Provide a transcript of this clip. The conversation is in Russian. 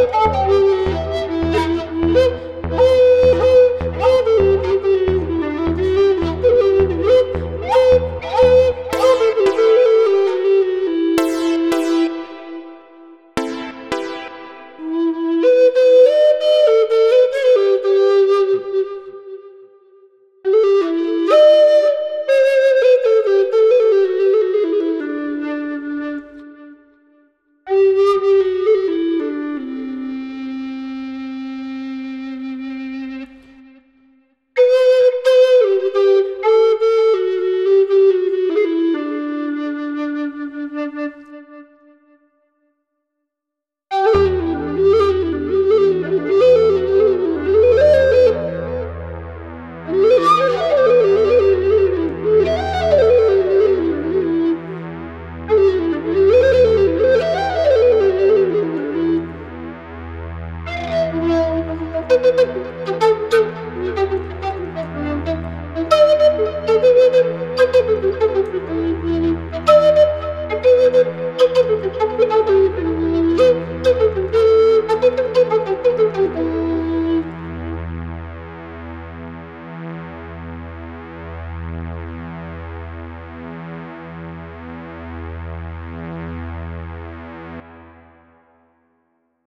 Música Thank you.